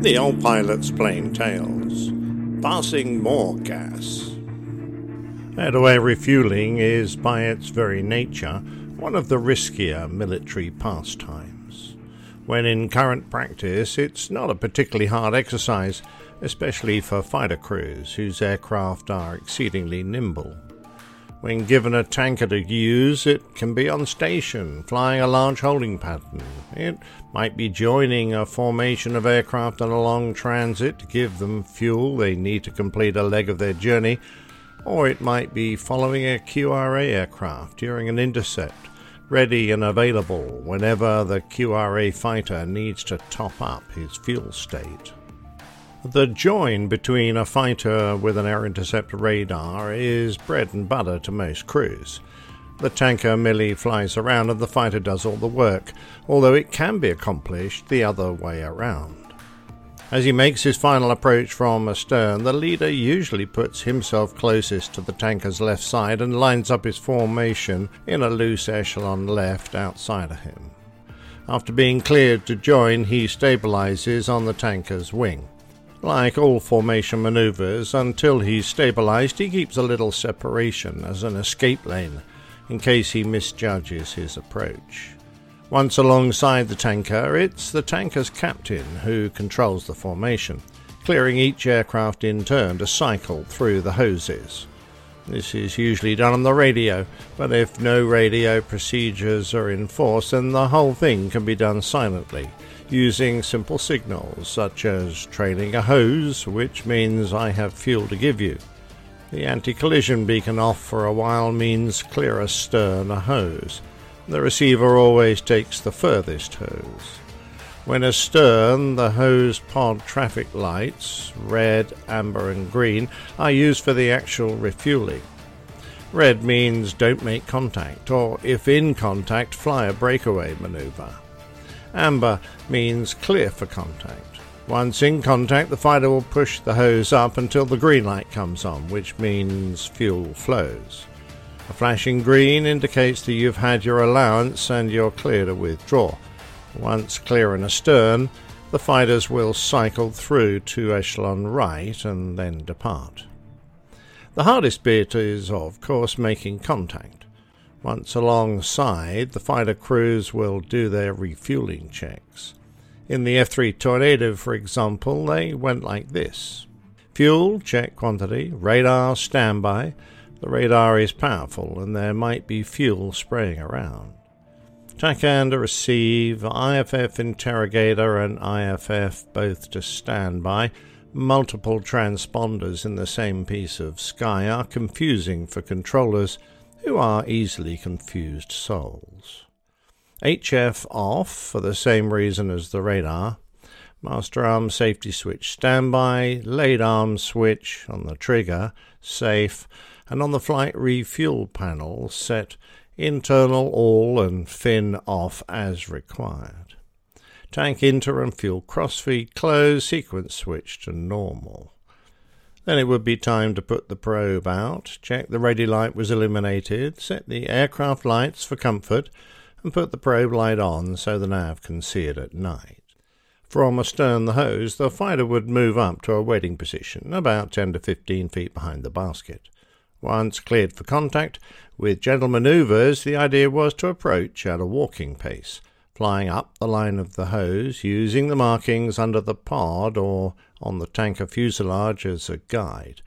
The old pilot's plain tales. Passing more gas. Airway refueling is, by its very nature, one of the riskier military pastimes. When in current practice, it's not a particularly hard exercise, especially for fighter crews whose aircraft are exceedingly nimble. When given a tanker to use, it can be on station, flying a large holding pattern. It might be joining a formation of aircraft on a long transit to give them fuel they need to complete a leg of their journey, or it might be following a QRA aircraft during an intercept, ready and available whenever the QRA fighter needs to top up his fuel state. The join between a fighter with an air interceptor radar is bread and butter to most crews. The tanker merely flies around and the fighter does all the work, although it can be accomplished the other way around. As he makes his final approach from astern, the leader usually puts himself closest to the tanker's left side and lines up his formation in a loose echelon left outside of him. After being cleared to join, he stabilizes on the tanker's wing. Like all formation maneuvers, until he's stabilized, he keeps a little separation as an escape lane in case he misjudges his approach. Once alongside the tanker, it's the tanker's captain who controls the formation, clearing each aircraft in turn to cycle through the hoses. This is usually done on the radio, but if no radio procedures are in force, then the whole thing can be done silently using simple signals such as trailing a hose, which means I have fuel to give you. The anti collision beacon off for a while means clear astern a hose. The receiver always takes the furthest hose. When astern, the hose pod traffic lights, red, amber, and green, are used for the actual refueling. Red means don't make contact, or if in contact, fly a breakaway maneuver. Amber means clear for contact. Once in contact, the fighter will push the hose up until the green light comes on, which means fuel flows. A flashing green indicates that you've had your allowance and you're clear to withdraw. Once clear and astern, the fighters will cycle through to echelon right and then depart. The hardest bit is, of course, making contact. Once alongside, the fighter crews will do their refueling checks. In the F 3 Tornado, for example, they went like this Fuel, check quantity, radar, standby. The radar is powerful and there might be fuel spraying around. TACAN to receive, IFF interrogator and IFF both to standby. Multiple transponders in the same piece of sky are confusing for controllers who are easily confused souls. HF off for the same reason as the radar. Master arm safety switch standby, late arm switch on the trigger, safe, and on the flight refuel panel set internal all and fin off as required. Tank inter and fuel crossfeed closed, sequence switch to normal. Then it would be time to put the probe out, check the ready light was illuminated, set the aircraft lights for comfort, and put the probe light on so the nav can see it at night. From astern the hose, the fighter would move up to a waiting position, about 10 to 15 feet behind the basket. Once cleared for contact, with gentle manoeuvres, the idea was to approach at a walking pace, flying up the line of the hose, using the markings under the pod or on the tanker fuselage as a guide.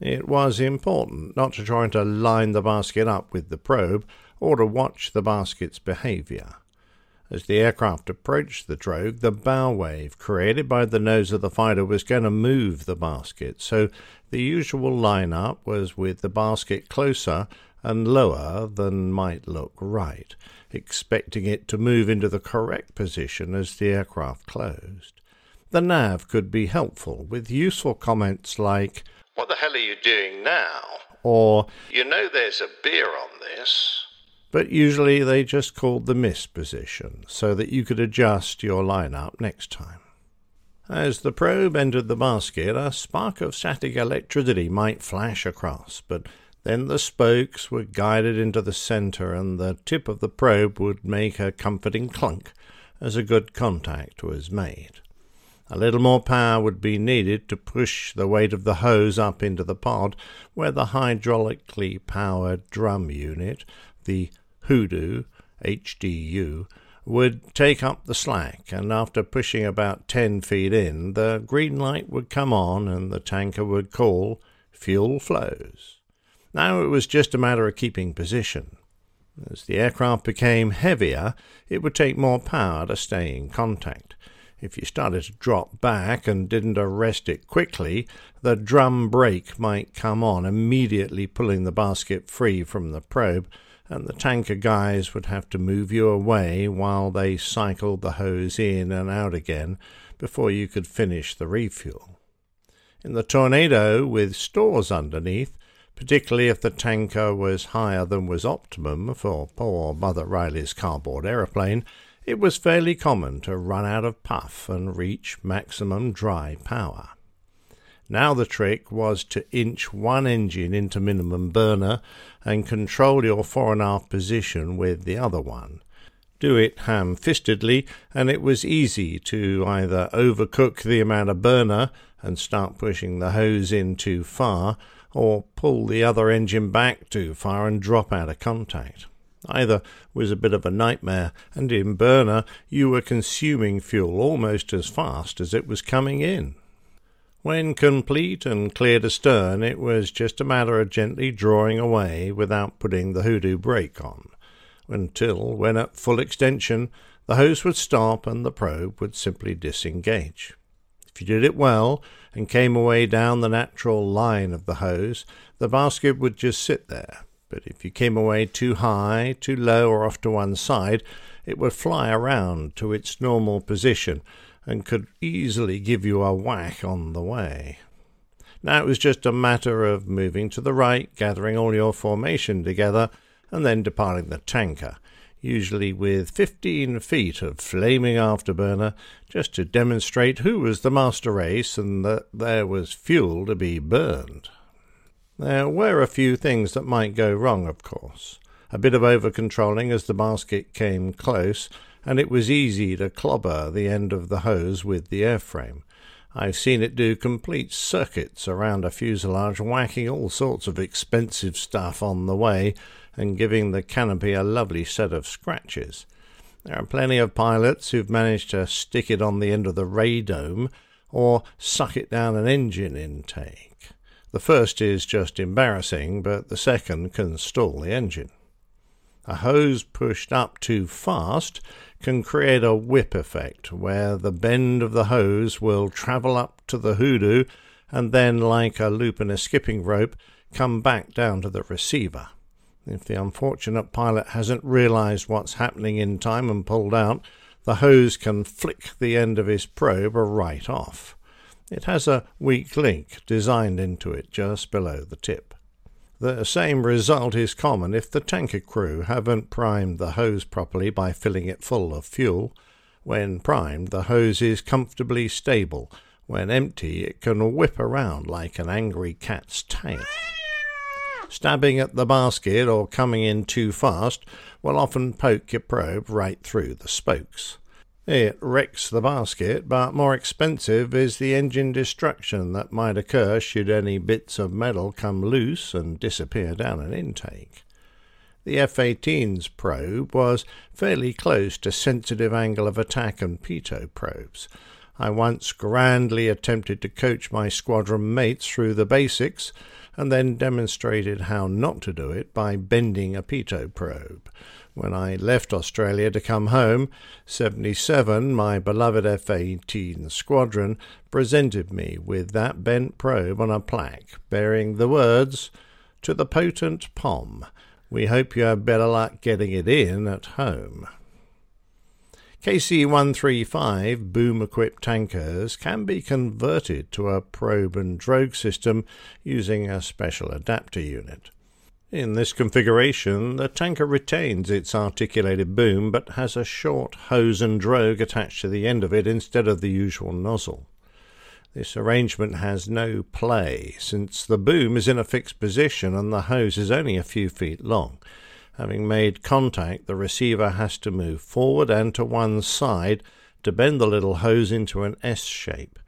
It was important not to try to line the basket up with the probe or to watch the basket's behavior. As the aircraft approached the drogue, the bow wave created by the nose of the fighter was going to move the basket, so the usual line-up was with the basket closer and lower than might look right expecting it to move into the correct position as the aircraft closed. The nav could be helpful with useful comments like, What the hell are you doing now? or You know there's a beer on this. But usually they just called the miss position so that you could adjust your lineup next time. As the probe entered the basket, a spark of static electricity might flash across, but then the spokes were guided into the centre, and the tip of the probe would make a comforting clunk as a good contact was made. A little more power would be needed to push the weight of the hose up into the pod, where the hydraulically powered drum unit, the Hoodoo HDU, would take up the slack, and after pushing about ten feet in, the green light would come on and the tanker would call, Fuel flows. Now it was just a matter of keeping position. As the aircraft became heavier, it would take more power to stay in contact. If you started to drop back and didn't arrest it quickly, the drum brake might come on, immediately pulling the basket free from the probe, and the tanker guys would have to move you away while they cycled the hose in and out again before you could finish the refuel. In the tornado, with stores underneath, particularly if the tanker was higher than was optimum for poor Mother Riley's cardboard aeroplane, it was fairly common to run out of puff and reach maximum dry power. Now the trick was to inch one engine into minimum burner and control your fore and aft position with the other one. Do it ham fistedly, and it was easy to either overcook the amount of burner and start pushing the hose in too far, or pull the other engine back too far and drop out of contact. Either was a bit of a nightmare, and in burner you were consuming fuel almost as fast as it was coming in. When complete and cleared astern, it was just a matter of gently drawing away without putting the hoodoo brake on, until, when at full extension, the hose would stop and the probe would simply disengage. If you did it well and came away down the natural line of the hose, the basket would just sit there. But if you came away too high, too low, or off to one side, it would fly around to its normal position and could easily give you a whack on the way. Now it was just a matter of moving to the right, gathering all your formation together, and then departing the tanker, usually with fifteen feet of flaming afterburner, just to demonstrate who was the master race and that there was fuel to be burned. There were a few things that might go wrong, of course. A bit of over controlling as the basket came close, and it was easy to clobber the end of the hose with the airframe. I've seen it do complete circuits around a fuselage, whacking all sorts of expensive stuff on the way and giving the canopy a lovely set of scratches. There are plenty of pilots who've managed to stick it on the end of the radome or suck it down an engine intake. The first is just embarrassing, but the second can stall the engine. A hose pushed up too fast can create a whip effect where the bend of the hose will travel up to the hoodoo and then, like a loop in a skipping rope, come back down to the receiver. If the unfortunate pilot hasn't realized what's happening in time and pulled out, the hose can flick the end of his probe right off. It has a weak link designed into it just below the tip. The same result is common if the tanker crew haven't primed the hose properly by filling it full of fuel. When primed, the hose is comfortably stable. When empty, it can whip around like an angry cat's tail. Stabbing at the basket or coming in too fast will often poke your probe right through the spokes. It wrecks the basket, but more expensive is the engine destruction that might occur should any bits of metal come loose and disappear down an intake. The F 18's probe was fairly close to sensitive angle of attack and pitot probes. I once grandly attempted to coach my squadron mates through the basics and then demonstrated how not to do it by bending a pitot probe. When I left Australia to come home, 77, my beloved F 18 squadron, presented me with that bent probe on a plaque bearing the words, To the potent POM, we hope you have better luck getting it in at home. KC 135 boom equipped tankers can be converted to a probe and drogue system using a special adapter unit. In this configuration, the tanker retains its articulated boom but has a short hose and drogue attached to the end of it instead of the usual nozzle. This arrangement has no play, since the boom is in a fixed position and the hose is only a few feet long. Having made contact, the receiver has to move forward and to one side to bend the little hose into an S shape.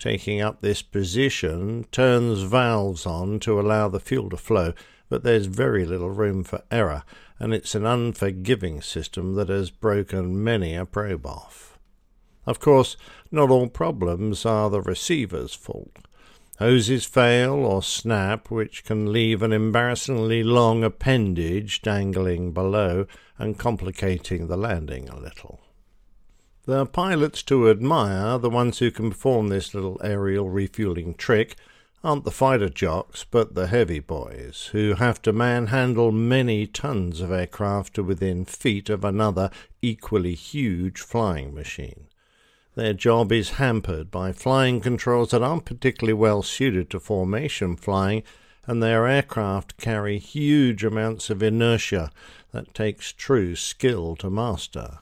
Taking up this position turns valves on to allow the fuel to flow, but there's very little room for error, and it's an unforgiving system that has broken many a probe off. Of course, not all problems are the receiver's fault. Hoses fail or snap, which can leave an embarrassingly long appendage dangling below and complicating the landing a little. The pilots to admire, the ones who can perform this little aerial refueling trick, aren't the fighter jocks, but the heavy boys, who have to manhandle many tons of aircraft to within feet of another equally huge flying machine. Their job is hampered by flying controls that aren't particularly well suited to formation flying, and their aircraft carry huge amounts of inertia that takes true skill to master.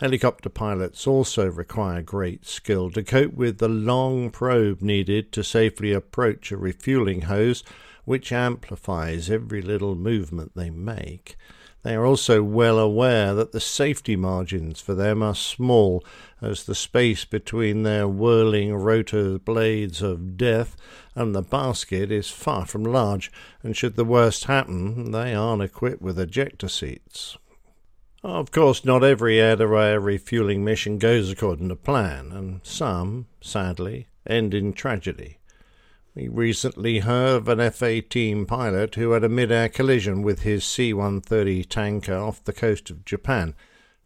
Helicopter pilots also require great skill to cope with the long probe needed to safely approach a refueling hose, which amplifies every little movement they make. They are also well aware that the safety margins for them are small, as the space between their whirling rotor blades of death and the basket is far from large, and should the worst happen, they aren't equipped with ejector seats. Of course, not every air refueling mission goes according to plan, and some, sadly, end in tragedy. We recently heard of an F 18 pilot who had a mid air collision with his C 130 tanker off the coast of Japan.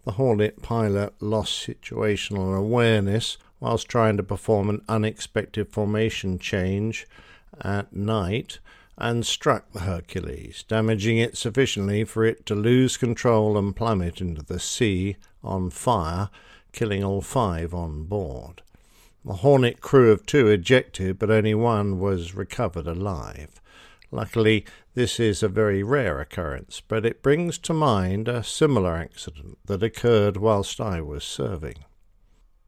The Hornet pilot lost situational awareness whilst trying to perform an unexpected formation change at night and struck the Hercules, damaging it sufficiently for it to lose control and plummet into the sea on fire, killing all five on board. The Hornet crew of two ejected, but only one was recovered alive. Luckily, this is a very rare occurrence, but it brings to mind a similar accident that occurred whilst I was serving.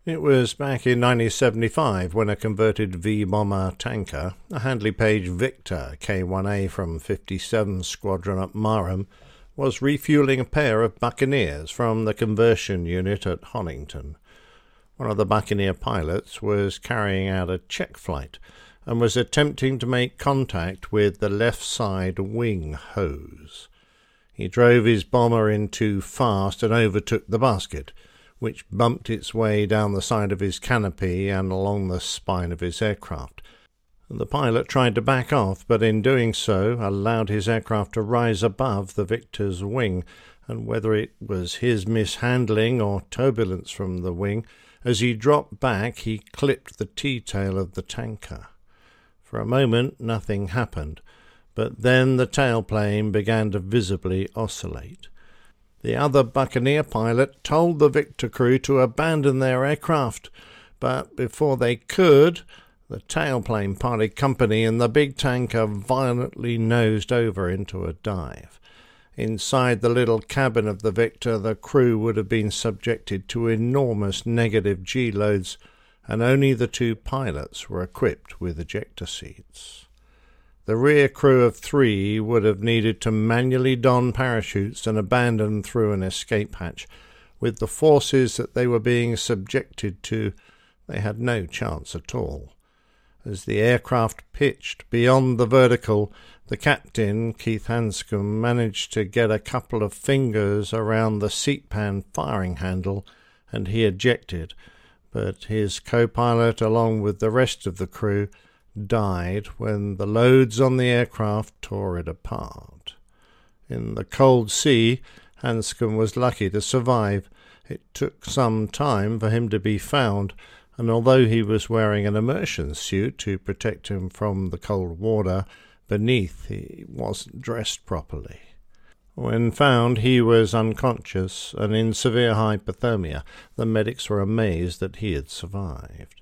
It was back in 1975 when a converted V bomber tanker, a Handley Page Victor K1A from 57 Squadron at Marham, was refueling a pair of Buccaneers from the conversion unit at Honington. One of the Buccaneer pilots was carrying out a check flight and was attempting to make contact with the left side wing hose. He drove his bomber in too fast and overtook the basket, which bumped its way down the side of his canopy and along the spine of his aircraft. The pilot tried to back off, but in doing so allowed his aircraft to rise above the Victor's wing, and whether it was his mishandling or turbulence from the wing, as he dropped back, he clipped the T tail of the tanker. For a moment, nothing happened, but then the tailplane began to visibly oscillate. The other Buccaneer pilot told the Victor crew to abandon their aircraft, but before they could, the tailplane parted company and the big tanker violently nosed over into a dive. Inside the little cabin of the Victor, the crew would have been subjected to enormous negative G loads, and only the two pilots were equipped with ejector seats. The rear crew of three would have needed to manually don parachutes and abandon through an escape hatch. With the forces that they were being subjected to, they had no chance at all. As the aircraft pitched beyond the vertical, the captain, Keith Handscomb, managed to get a couple of fingers around the seat pan firing handle and he ejected, but his co pilot, along with the rest of the crew, died when the loads on the aircraft tore it apart. In the cold sea, Handscomb was lucky to survive. It took some time for him to be found, and although he was wearing an immersion suit to protect him from the cold water, beneath he wasn't dressed properly. When found, he was unconscious and in severe hypothermia. The medics were amazed that he had survived.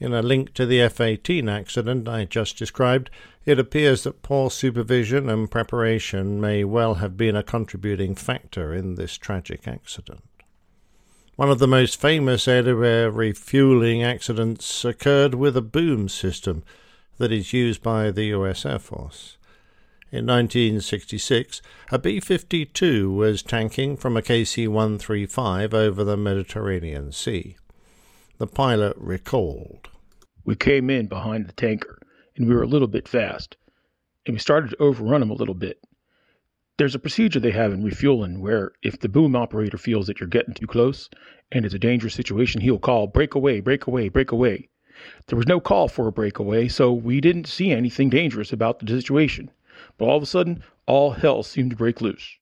In a link to the F 18 accident I just described, it appears that poor supervision and preparation may well have been a contributing factor in this tragic accident. One of the most famous air refueling accidents occurred with a boom system that is used by the US Air Force. In 1966, a B 52 was tanking from a KC 135 over the Mediterranean Sea. The pilot recalled We came in behind the tanker, and we were a little bit fast, and we started to overrun him a little bit. There's a procedure they have in refueling where if the boom operator feels that you're getting too close and it's a dangerous situation, he'll call break away, break away, break away. There was no call for a breakaway, so we didn't see anything dangerous about the situation. But all of a sudden, all hell seemed to break loose.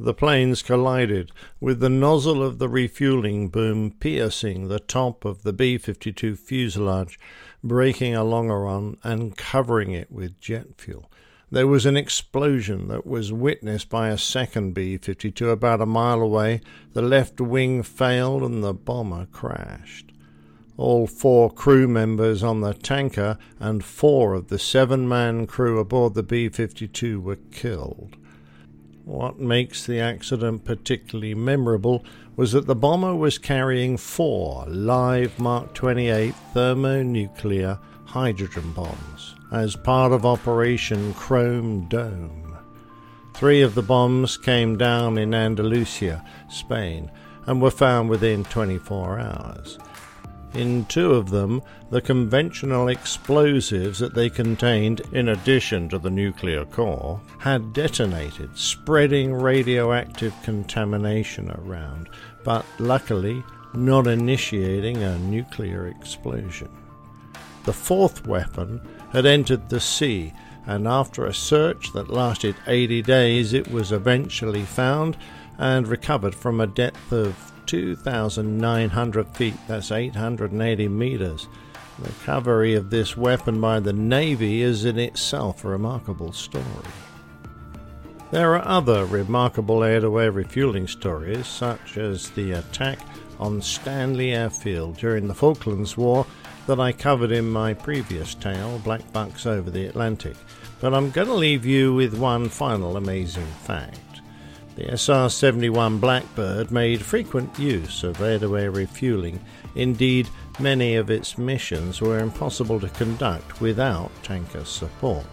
The planes collided, with the nozzle of the refueling boom piercing the top of the B 52 fuselage, breaking a longeron and covering it with jet fuel. There was an explosion that was witnessed by a second B 52 about a mile away. The left wing failed and the bomber crashed. All four crew members on the tanker and four of the seven man crew aboard the B 52 were killed. What makes the accident particularly memorable was that the bomber was carrying four live Mark 28 thermonuclear hydrogen bombs as part of Operation Chrome Dome. Three of the bombs came down in Andalusia, Spain, and were found within 24 hours. In two of them, the conventional explosives that they contained, in addition to the nuclear core, had detonated, spreading radioactive contamination around, but luckily not initiating a nuclear explosion. The fourth weapon had entered the sea, and after a search that lasted 80 days, it was eventually found and recovered from a depth of 2,900 feet, that's 880 meters. The recovery of this weapon by the Navy is in itself a remarkable story. There are other remarkable air to air refueling stories, such as the attack on Stanley Airfield during the Falklands War that I covered in my previous tale, Black Bucks Over the Atlantic. But I'm going to leave you with one final amazing fact. The SR 71 Blackbird made frequent use of air to air refueling. Indeed, many of its missions were impossible to conduct without tanker support.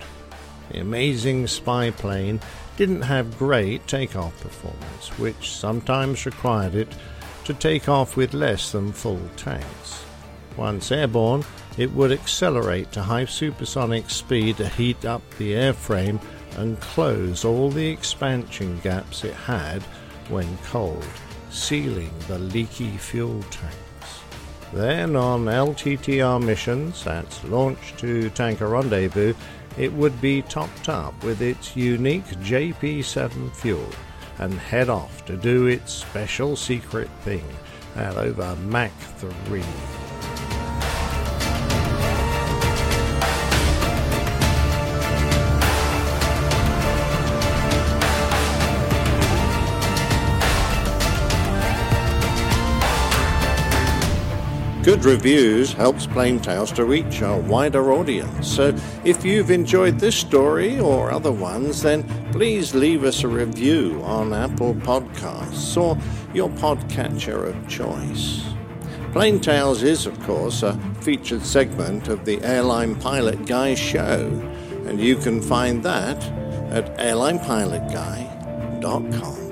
The amazing spy plane didn't have great takeoff performance, which sometimes required it to take off with less than full tanks. Once airborne, it would accelerate to high supersonic speed to heat up the airframe and close all the expansion gaps it had when cold, sealing the leaky fuel tanks. Then, on LTTR missions, that's launch to tanker rendezvous, it would be topped up with its unique JP7 fuel and head off to do its special secret thing at over Mach 3. Good reviews helps Plain Tales to reach a wider audience. So if you've enjoyed this story or other ones, then please leave us a review on Apple Podcasts or your podcatcher of choice. Plain Tales is, of course, a featured segment of the Airline Pilot Guy show, and you can find that at airlinepilotguy.com.